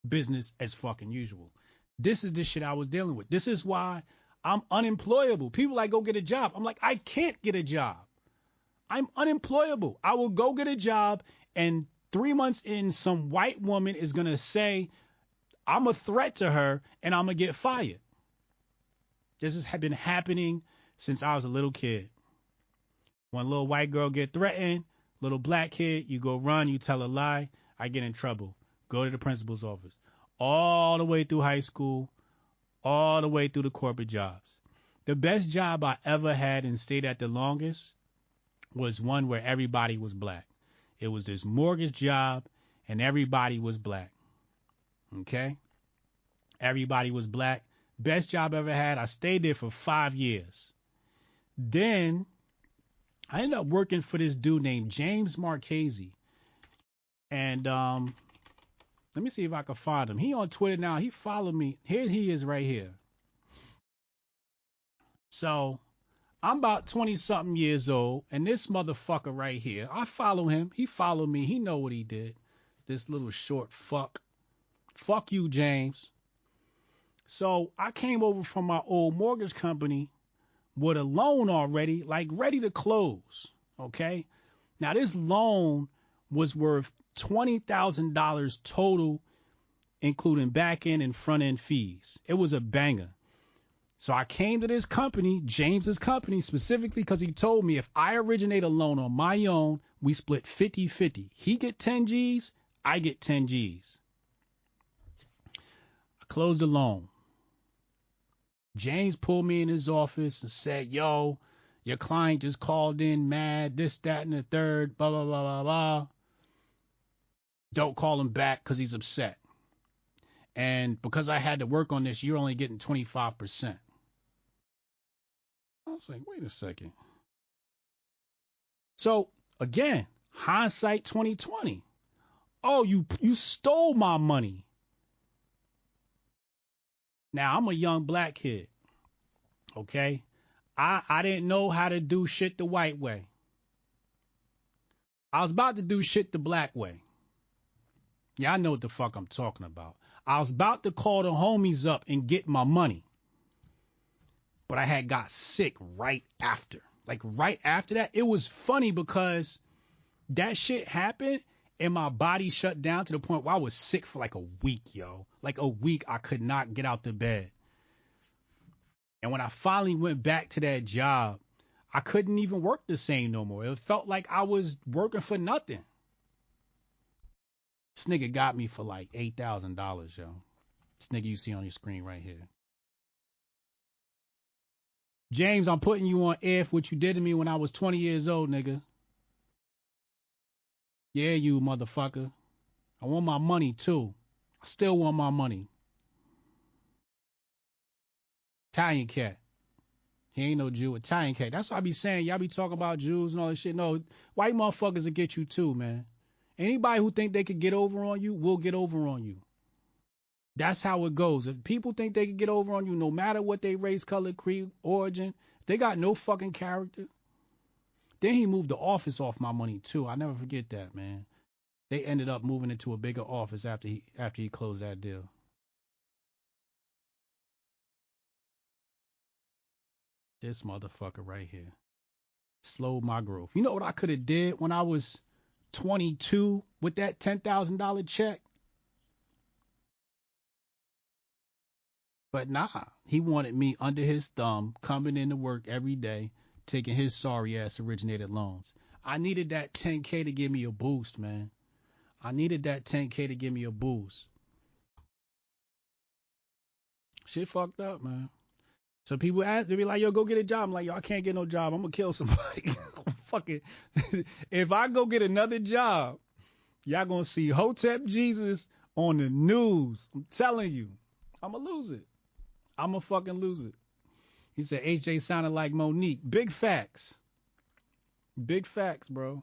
Speaker 1: Business as fucking usual. This is the shit I was dealing with. This is why I'm unemployable. People like go get a job. I'm like, I can't get a job. I'm unemployable. I will go get a job and three months in, some white woman is gonna say, I'm a threat to her and I'm gonna get fired. This has been happening since I was a little kid. One little white girl get threatened, little black kid, you go run, you tell a lie, I get in trouble. Go to the principal's office. All the way through high school, all the way through the corporate jobs. The best job I ever had and stayed at the longest was one where everybody was black. It was this mortgage job and everybody was black. Okay? Everybody was black. Best job I ever had. I stayed there for five years. Then I ended up working for this dude named James Marchese. And um, let me see if I can find him. He on Twitter now. He followed me. Here he is right here. So I'm about 20 something years old, and this motherfucker right here, I follow him. He followed me. He know what he did. This little short fuck. Fuck you, James. So I came over from my old mortgage company with a loan already, like ready to close. Okay. Now this loan was worth twenty thousand dollars total, including back end and front end fees. It was a banger. So I came to this company, James's company, specifically because he told me if I originate a loan on my own, we split 50-50. He get 10 G's, I get 10 G's. I closed the loan. James pulled me in his office and said, yo, your client just called in mad, this, that, and the third, blah, blah, blah, blah, blah. Don't call him back because he's upset. And because I had to work on this, you're only getting 25%. I was like, wait a second. So again, hindsight 2020. Oh, you you stole my money. Now I'm a young black kid. Okay? I I didn't know how to do shit the white way. I was about to do shit the black way. Yeah, I know what the fuck I'm talking about. I was about to call the homies up and get my money but I had got sick right after. Like right after that, it was funny because that shit happened and my body shut down to the point where I was sick for like a week, yo. Like a week, I could not get out the bed. And when I finally went back to that job, I couldn't even work the same no more. It felt like I was working for nothing. This nigga got me for like eight thousand dollars, yo. This nigga you see on your screen right here. James, I'm putting you on for what you did to me when I was 20 years old, nigga. Yeah, you motherfucker. I want my money too. I still want my money. Italian cat. He ain't no Jew. Italian cat. That's what I be saying. Y'all be talking about Jews and all this shit. No, white motherfuckers will get you too, man. Anybody who think they could get over on you will get over on you. That's how it goes. If people think they can get over on you, no matter what they race, color, creed, origin, they got no fucking character. Then he moved the office off my money too. I never forget that, man. They ended up moving into a bigger office after he after he closed that deal. This motherfucker right here slowed my growth. You know what I could have did when I was 22 with that $10,000 check? But nah, he wanted me under his thumb, coming into work every day, taking his sorry ass originated loans. I needed that 10K to give me a boost, man. I needed that 10K to give me a boost. Shit fucked up, man. So people ask, they be like, yo, go get a job. I'm like, yo, I can't get no job. I'm gonna kill somebody. [LAUGHS] Fucking, [LAUGHS] if I go get another job, y'all gonna see Hotep Jesus on the news. I'm telling you, I'm gonna lose it. I'm gonna fucking lose it. He said HJ sounded like Mo'Nique. Big facts. Big facts, bro.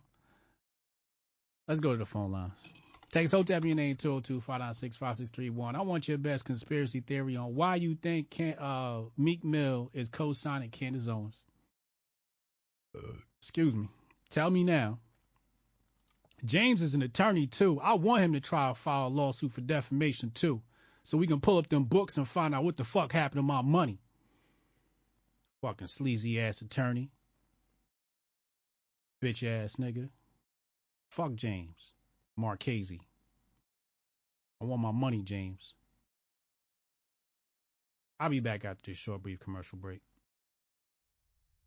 Speaker 1: Let's go to the phone lines. Text Hotep your name 202-596-5631. I want your best conspiracy theory on why you think Can, uh, Meek Mill is co-signing Candace Owens. Excuse me. Tell me now. James is an attorney too. I want him to try to file a lawsuit for defamation too, so we can pull up them books and find out what the fuck happened to my money. Fucking sleazy ass attorney. Bitch ass nigga. Fuck James. Marchese. I want my money, James. I'll be back after this short, brief commercial break.